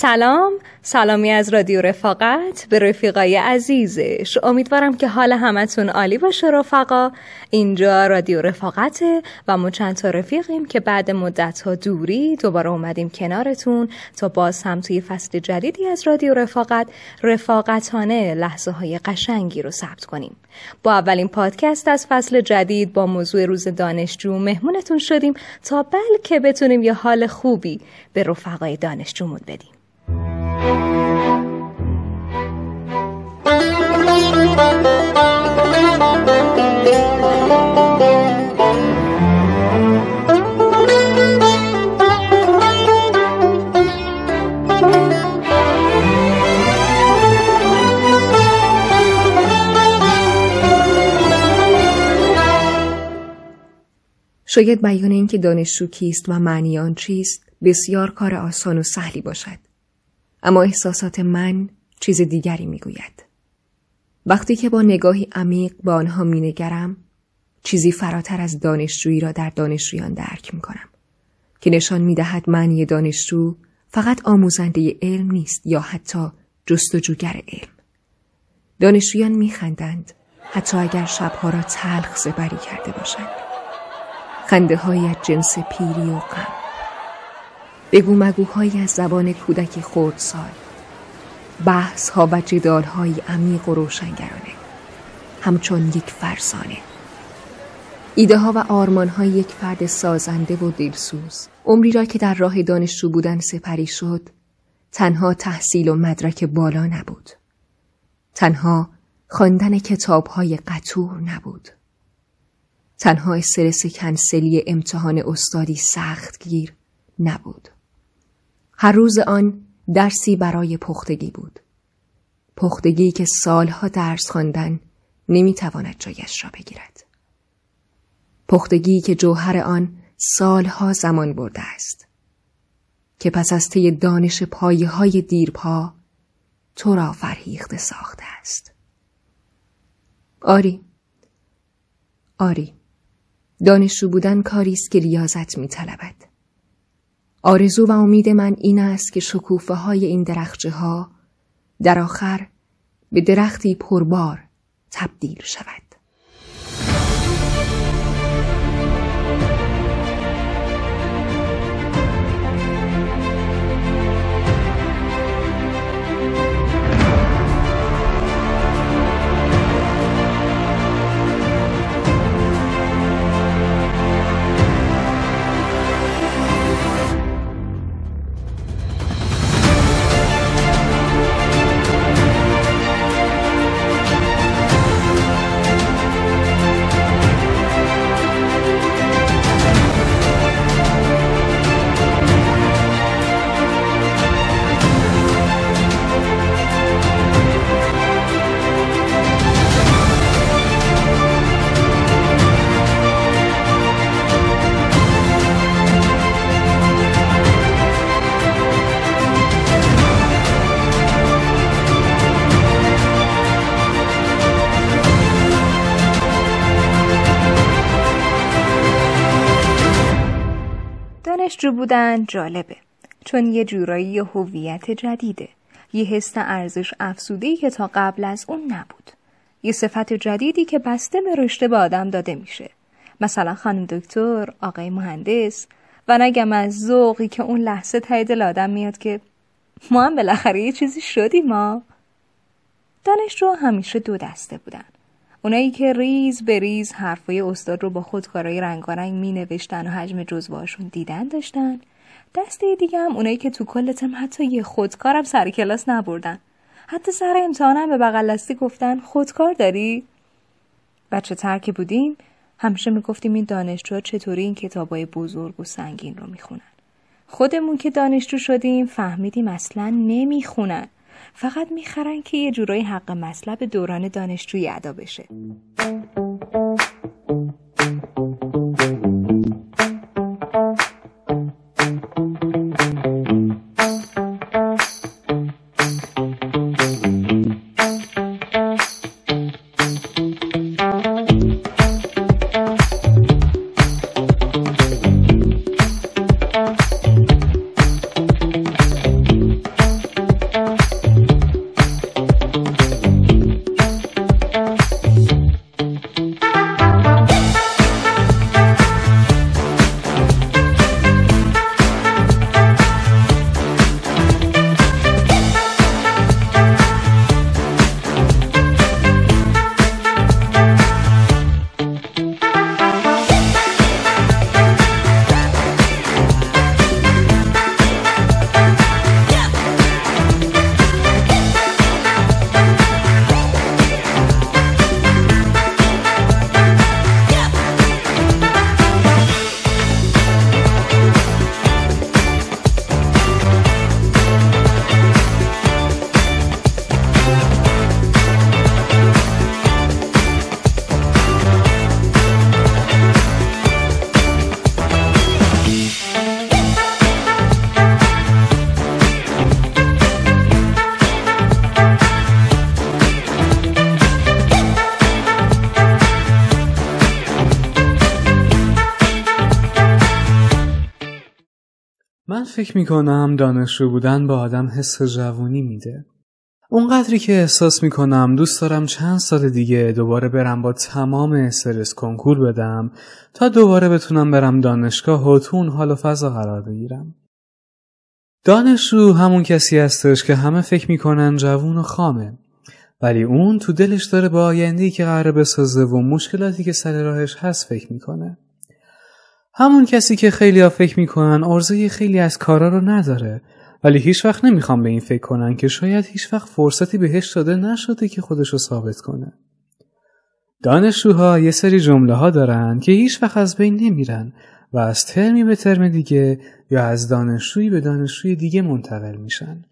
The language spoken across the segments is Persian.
سلام. سلامی از رادیو رفاقت به رفیقای عزیزش. امیدوارم که حال همتون عالی باشه رفقا. اینجا رادیو رفاقته و ما چند تا رفیقیم که بعد مدت ها دوری دوباره اومدیم کنارتون تا باز هم توی فصل جدیدی از رادیو رفاقت رفاقتانه لحظه های قشنگی رو ثبت کنیم. با اولین پادکست از فصل جدید با موضوع روز دانشجو مهمونتون شدیم تا بلکه بتونیم یه حال خوبی به رفقای دانشجومون بدیم. شاید بیان اینکه دانشجو کیست و معنی آن چیست بسیار کار آسان و سهلی باشد. اما احساسات من چیز دیگری می‌گوید وقتی که با نگاهی عمیق به آنها مینگرم چیزی فراتر از دانشجویی را در دانشجویان درک می کنم که نشان می دهد معنی دانشجو فقط آموزنده علم نیست یا حتی جستجوگر علم. دانشجویان می خندند حتی اگر شبها را تلخ زبری کرده باشند. خنده های جنس پیری و غم. بگو مگوهایی از زبان کودک خردسال. بحث ها و جدال های عمیق و روشنگرانه. همچون یک فرسانه. ایده ها و آرمان های یک فرد سازنده و دلسوز عمری را که در راه دانشجو بودن سپری شد تنها تحصیل و مدرک بالا نبود تنها خواندن کتاب های قطور نبود تنها استرس کنسلی امتحان استادی سخت گیر نبود هر روز آن درسی برای پختگی بود. پختگی که سالها درس خواندن نمی‌تواند جایش را بگیرد. پختگی که جوهر آن سالها زمان برده است. که پس از طی دانش پایه های دیرپا تو را فرهیخته ساخته است. آری. آری. دانشجو بودن کاری است که ریاضت می طلبد. آرزو و امید من این است که شکوفه های این درخچه ها در آخر به درختی پربار تبدیل شود. دانشجو بودن جالبه. چون یه جورایی هویت جدیده. یه حس ارزش افسوده‌ای که تا قبل از اون نبود. یه صفت جدیدی که بسته به رشته به آدم داده میشه. مثلا خانم دکتر آقای مهندس. و نگم از ذوقی که اون لحظه تای دل آدم میاد که ما هم بالاخره یه چیزی شدیم ما دانشجو همیشه دو دسته بودن. اونایی که ریز به ریز حرفای استاد رو با خودکارای رنگارنگ می نوشتن و حجم جزوهاشون دیدن داشتن دسته دیگه هم اونایی که تو کل تم حتی یه خودکارم سر کلاس نبردن. حتی سر امتحانم به بغل گفتن خودکار داری؟ بچه ترکی بودیم همیشه می‌گفتیم این دانشجوها چطوری این کتابای بزرگ و سنگین رو می‌خونن. خودمون که دانشجو شدیم فهمیدیم اصلا نمی‌خونن. فقط می‌خرن که یه جورایی حق مطلب دوران دانشجویی ادا بشه. فکر می‌کنم دانشجو بودن با آدم حس جوونی میده. اونقدری که احساس می‌کنم دوست دارم چند سال دیگه دوباره برم با تمام استرس کنکور بدم تا دوباره بتونم برم دانشگاه و تو حال و فضا قرار بگیرم. دانشجو همون کسی هستش که همه فکر می‌کنن جوون و خامه ولی اون تو دلش داره با آیندهی که قراره بسازه و مشکلاتی که سر راهش هست فکر می‌کنه. همون کسی که خیلی ها فکر می‌کنن ارزوی خیلی از کارا رو نداره ولی هیچ وقت نمی‌خوام به این فکر کنن که شاید هیچ وقت فرصتی بهش داده نشده که خودش رو ثابت کنه. دانشجوها یه سری جمله ها دارن که هیچ وقت از بین نمیرن و از ترمی به ترم دیگه یا از دانشجویی به دانشجوی دیگه منتقل میشن.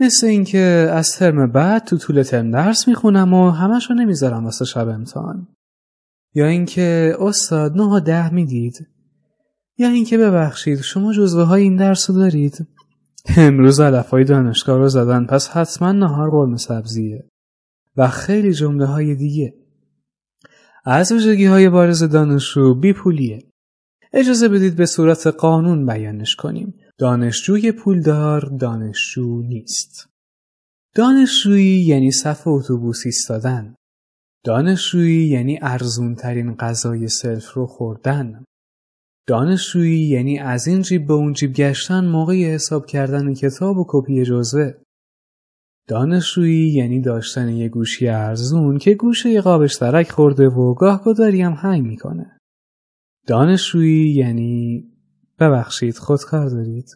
مثل اینکه از ترم بعد تو طول ترم درس می‌خونم و همش رو نمی‌ذارم واسه شب امتحان. یا اینکه استاد نه و ده می‌دید؟ یا اینکه ببخشید شما جزوه های این درس رو دارید؟ امروز علفای دانشگاه رو زدن پس حتما نهار قرمه سبزیه. و خیلی جمله های دیگه. از ویژگی های بارز دانشجو بیپولیه. اجازه بدید به صورت قانون بیانش کنیم. دانشجوی پولدار دانشجو نیست. دانشجویی یعنی صف اتوبوس ایستادن. دانشجویی یعنی ارزون ترین غذای سلف رو خوردن. دانشجویی یعنی از این جیب به اون جیب گشتن موقع حساب کردن کتاب و کپی جزوه. دانشجویی یعنی داشتن یه گوشی ارزون که گوشه یه قابش درک خورده و گاه گداری هم هنگ می‌کنه. دانشجویی یعنی ببخشید خودکار دارید.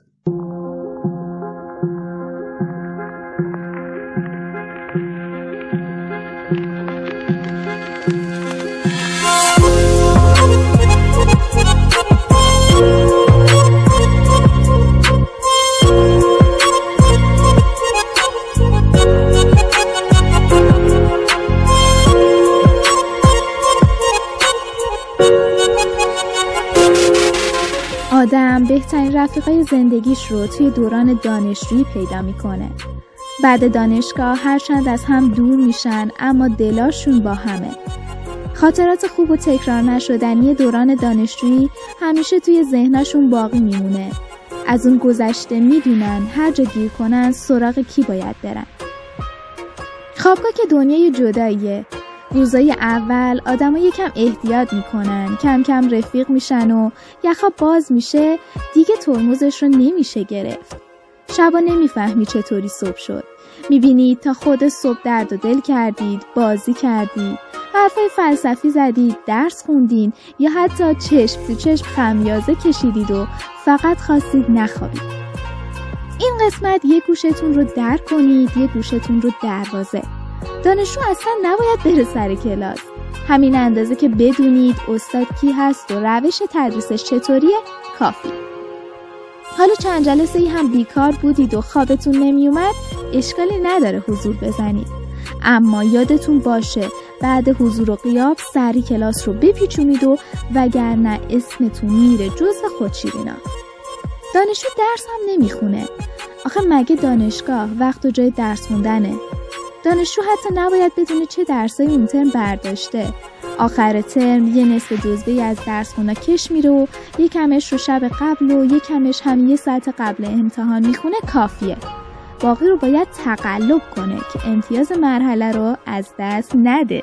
آدم بهترین رفیقای زندگیش رو توی دوران دانشجویی پیدا می‌کنه. بعد دانشگاه هرچند از هم دور میشن اما دلاشون با همه. خاطرات خوب و تکرار نشدنی دوران دانشجویی همیشه توی ذهنشون باقی میمونه. از اون گذشته می‌دونن هر جا گیر کنن سراغ کی باید برن. خوابگاه که دنیای جداییه روزای اول آدما یکم احتیاط می‌کنن کم کم رفیق میشن و یخا باز میشه دیگه ترمزش رو نمیشه گرفت. شبا نمی‌فهمی چطوری صبح شد. می‌بینید تا خود صبح درد و دل کردید بازی کردید حرفای فلسفی زدید درس خوندین یا حتی چشم تو چشم خمیازه کشیدید و فقط خواستید نخوابید. این قسمت یه گوشتون رو در کنید یه گوشتون رو دروازه. دانشجو اصلا نباید بره سر کلاس. همین اندازه که بدونید استاد کی هست و روش تدریسش چطوریه کافی. حالا چند جلسه ای هم بیکار بودید و خوابتون نمیومد اشکالی نداره حضور بزنید. اما یادتون باشه بعد حضور و قیاب سری کلاس رو بپیچونید و وگرنه اسمتون میره جز خودشیرینا. دانشجو درس هم نمی‌خونه. آخه مگه دانشگاه وقت و جای درس خوندنه دانشجو حتی نباید بدونه چه درسای اون ترم برداشته. آخر ترم یه نصف جزبه از درس خونا کش میره و یه رو شب قبل و یه هم یه ساعت قبل امتحان می‌خونه کافیه. باقی رو باید تقلب کنه که امتیاز مرحله رو از دست نده.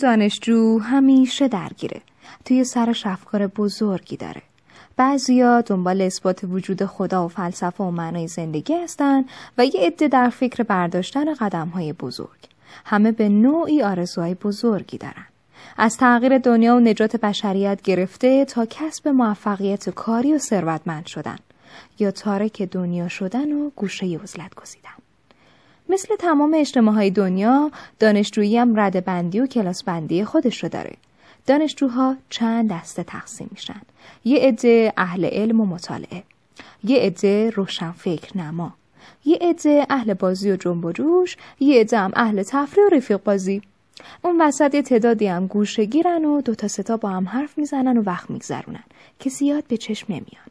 دانشجو همیشه درگیره. توی سرش افکار بزرگی داره. بعضیا دنبال اثبات وجود خدا و فلسفه و معنای زندگی هستن و یه عده در فکر برداشتن قدم های بزرگ. همه به نوعی آرزوهای بزرگی دارن. از تغییر دنیا و نجات بشریت گرفته تا کسب موفقیت کاری و ثروتمند شدن یا تارک دنیا شدن و گوشه عزلت گزیدن مثل تمام اجتماعهای دنیا دانشجویی هم رد بندی و کلاس بندی خودش رو داره. دانشجوها چند دسته تقسیم میشن. یه عده اهل علم و مطالعه. یه عده روشن فکر نما. یه عده اهل بازی و جنب و جوش. یه عده هم اهل تفریح و رفیق بازی. اون وسط یه تعدادی هم گوشه گیرن و دوتا ستا با هم حرف می‌زنن و وقت میگذرونن. که زیاد به چشم نمیان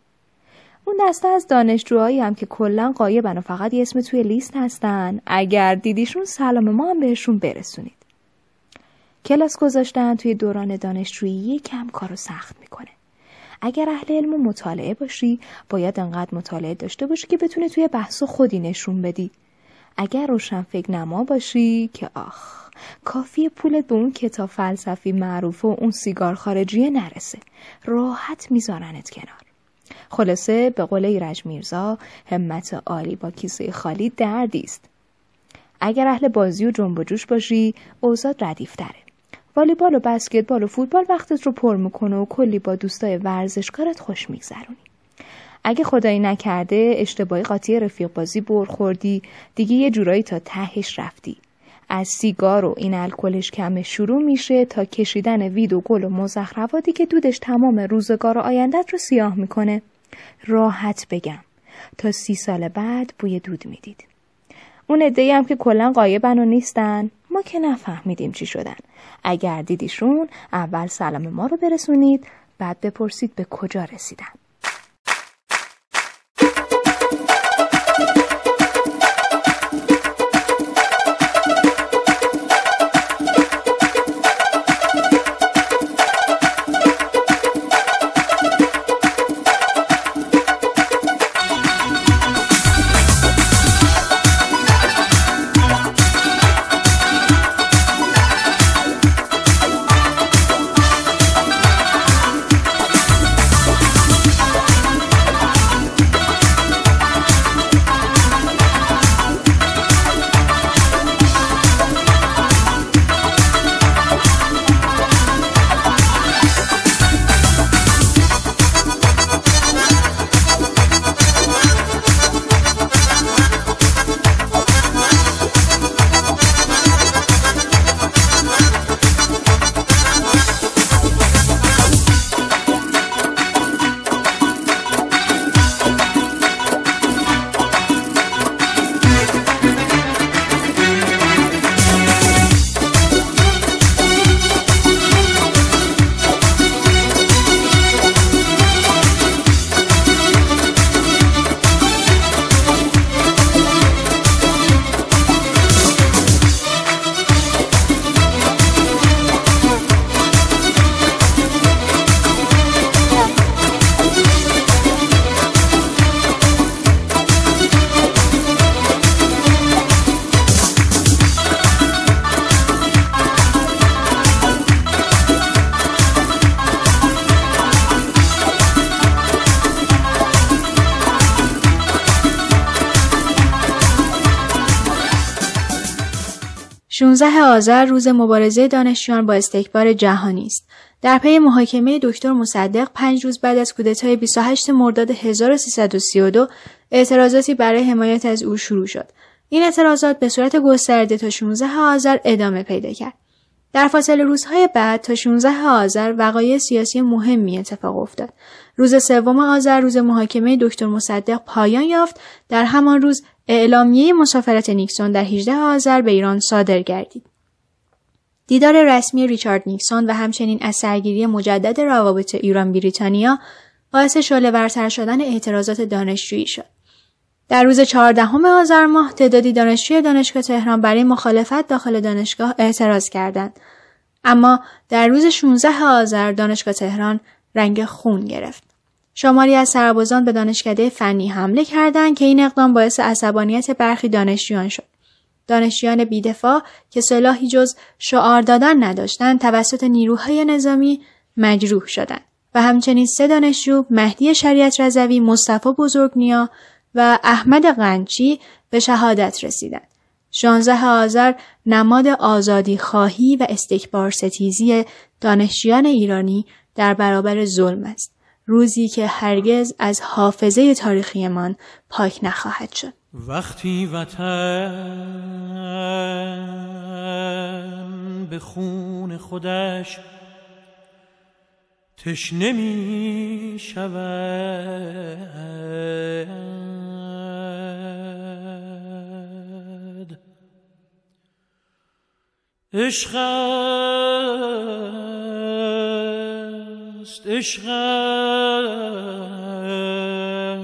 اون دسته از دانشجوهایی هم که کلا قایبن و فقط یه اسم توی لیست هستن. اگر دیدیشون سلام ما هم بهشون برسونید. کلاس گذاشتن توی دوران دانشجویی کم کارو سخت می‌کنه. اگر اهل علم و مطالعه باشی باید انقدر مطالعه داشته باشی که بتونه توی بحث خودی نشون بدی. اگر روشن فکر نما باشی که آخ کافی پول به اون کتاب فلسفی معروف و اون سیگار خارجی نرسه. راحت میذارنت کنار. خلاصه به قول ایرج میرزا همت عالی با کیسه خالی دردی است. اگر اهل بازی و جنب و جوش باشی اوضاع ردیف داره والیبال و بسکتبال و فوتبال وقتت رو پر می‌کنه و کلی با دوستای ورزشکارت خوش میگذرونی. اگه خدایی نکرده اشتباهی قاطی رفیق بازی برخوردی دیگه یه جورایی تا تهش رفتی. از سیگار و این الکلش کم شروع میشه تا کشیدن وید و گل و مزخرفاتی که دودش تمام روزگار و آیندت رو سیاه می‌کنه. راحت بگم. تا سی سال بعد بوی دود می‌دید. اون عده هم که کلا قایبن و نیستن. ما که نفهمیدیم چی شدن. اگر دیدیشون اول سلام ما رو برسونید بعد بپرسید به کجا رسیدن. شونزه آذر روز مبارزه دانشجویان با استکبار جهانی است. در پی محاکمه دکتر مصدق پنج روز بعد از کودتای 28 مرداد 1332 اعتراضاتی برای حمایت از او شروع شد. این اعتراضات به صورت گسترده تا 16 آذر ادامه پیدا کرد. در فاصله روزهای بعد تا 16 آذر وقایع سیاسی مهمی اتفاق افتاد. روز سوم آذر روز محاکمه دکتر مصدق پایان یافت. در همان روز اعلامیه مسافرت نیکسون در 18 آذر به ایران صادر گردید. دیدار رسمی ریچارد نیکسون و همچنین از سرگیری مجدد روابط ایران بریتانیا باعث شعله ورتر شدن اعتراضات دانشجویی شد. در روز 14 آذر ماه تعدادی دانشجوی دانشگاه تهران برای مخالفت داخل دانشگاه اعتراض کردند. اما در روز 16 آذر دانشگاه تهران رنگ خون گرفت. شماری از سربازان به دانشکده فنی حمله کردند که این اقدام باعث عصبانیت برخی دانشجویان شد. دانشجویان بیدفاع که سلاحی جز شعار دادن نداشتند توسط نیروهای نظامی مجروح شدند و همچنین سه دانشجو مهدی شریعت رضوی، مصطفی بزرگنیا و احمد قنچی به شهادت رسیدند. 16 آذر نماد آزادی خواهی و استکبار ستیزی دانشجویان ایرانی در برابر ظلم است. روزی که هرگز از حافظه تاریخیمان پاک نخواهد شد. وقتی وطن به خون خودش تشنه می شود عشق است عشق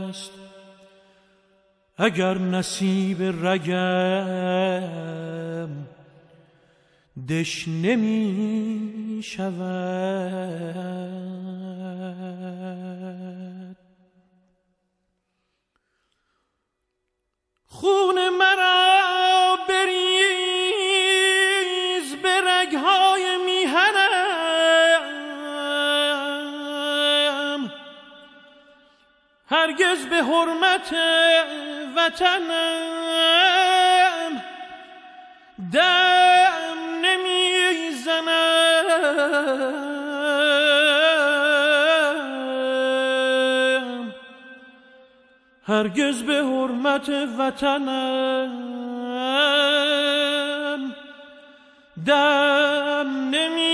است. اگر نصیب رگم دش نمی شود. خون مرا هرگز به حرمت وطنم دم نمی‌زنم. هرگز به حرمت وطنم دم نمی‌زنم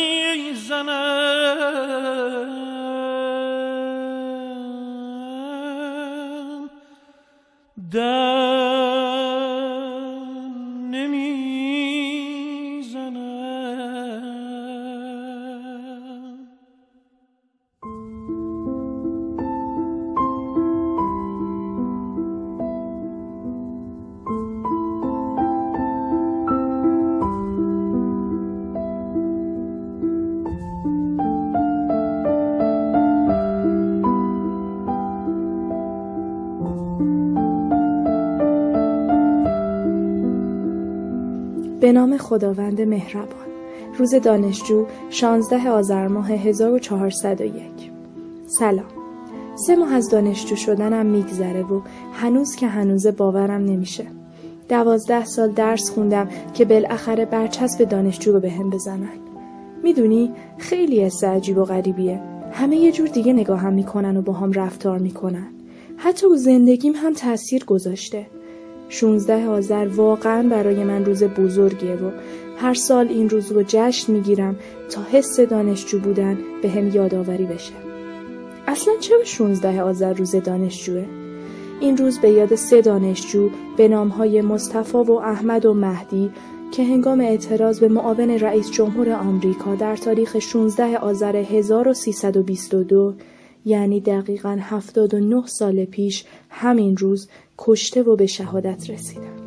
به نام خداوند مهربان. روز دانشجو 16 آذر ماه 1401 سلام. سه ماه از دانشجو شدنم میگذره و هنوز که هنوزه باورم نمیشه. دوازده سال درس خوندم که بالاخره برچسب دانشجو رو به هم بزنن. می‌دونی خیلی حس عجیب و غریبیه. همه یه جور دیگه نگاهم می‌کنن و با هم رفتار می‌کنن. حتی او زندگیم هم تاثیر گذاشته. 16 آذر واقعا برای من روز بزرگیه و هر سال این روز رو جشن می‌گیرم تا حس دانشجو بودن به هم یادآوری بشه. اصلا چرا 16 آذر روز دانشجوه؟ این روز به یاد سه دانشجو به نامهای مصطفی و احمد و مهدی که هنگام اعتراض به معاون رئیس جمهور آمریکا در تاریخ 16 آذر 1322 یعنی دقیقا 79 سال پیش همین روز کشته و به شهادت رسیدن.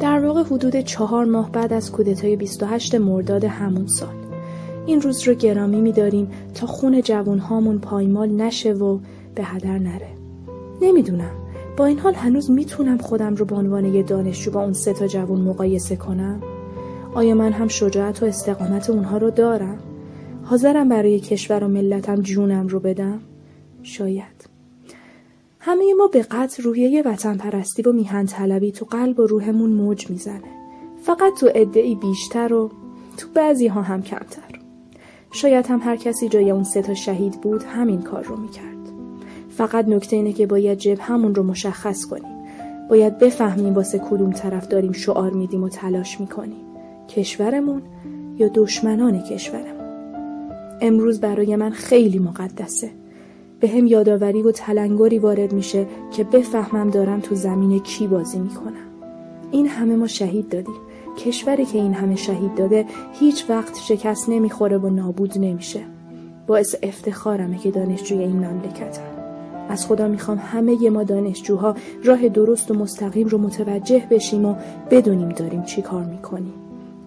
در واقع حدود چهار ماه بعد از کودتای 28 مرداد همون سال. این روز رو گرامی می‌داریم تا خون جوانهامون پایمال نشه و به هدر نره. نمی‌دونم با این حال هنوز می‌تونم خودم رو به عنوان یه دانشجو با اون سه تا جوان مقایسه کنم؟ آیا من هم شجاعت و استقامت اونها رو دارم؟ حاضرم برای کشور و ملتم جونم رو بدم؟ شاید. همه ما به قطع روحیه وطن پرستی و میهن طلبی تو قلب و روحمون موج می‌زنه. فقط تو ادعی بیشتر و تو بعضی ها هم کمتر. شاید هم هر کسی جای اون سه تا شهید بود همین کار رو می‌کرد. فقط نکته اینه که باید جبه همون رو مشخص کنیم. باید بفهمیم واسه کدوم طرف داریم شعار میدیم و تلاش می‌کنیم. کشورمون یا دشمنان کشورمون. امروز برای من خیلی مقدسه. به هم یادآوری و تلنگری وارد میشه که بفهمم دارم تو زمین کی بازی می‌کنم. این همه ما شهید دادیم. کشوری که این همه شهید داده هیچ وقت شکست نمی‌خوره و نابود نمیشه. باعث افتخارمه که دانشجوی این مملکتم. از خدا می‌خوام همه ما دانشجوها راه درست و مستقیم رو متوجه بشیم و بدونیم داریم چی کار می‌کنیم.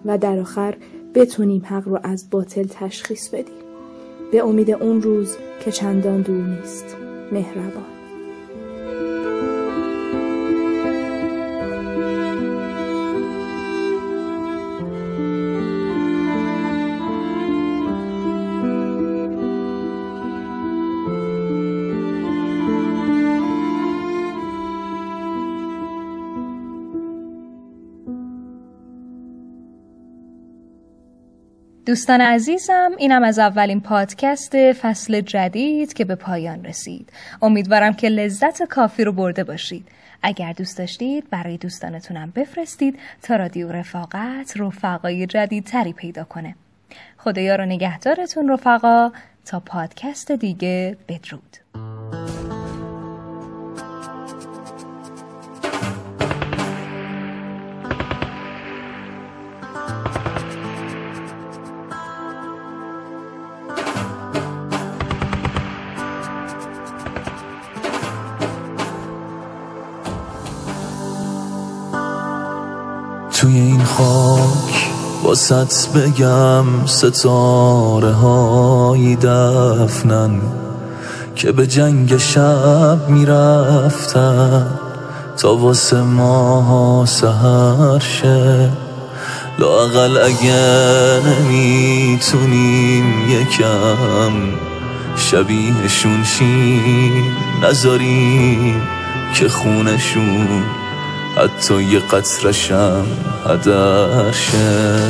و در آخر بتونیم حق رو از باطل تشخیص بدیم. به امید اون روز که چندان دور نیست. مهربان. دوستان عزیزم اینم از اولین پادکست فصل جدید که به پایان رسید. امیدوارم که لذت کافی رو برده باشید. اگر دوست داشتید برای دوستانتونم بفرستید تا رادیو رفاقت رفقای جدیدتری پیدا کنه. خدایا رو نگهدارتون رفقا تا پادکست دیگه بدرود. این خاک واسط بگم ستاره های دفنن که به جنگ شب می‌رفتن تا واسه ما سهر شه. لاقل اگه نمی‌تونیم یکم شبیهشون شیم نذاریم که خونشون حتی یه قطرشم هدر شه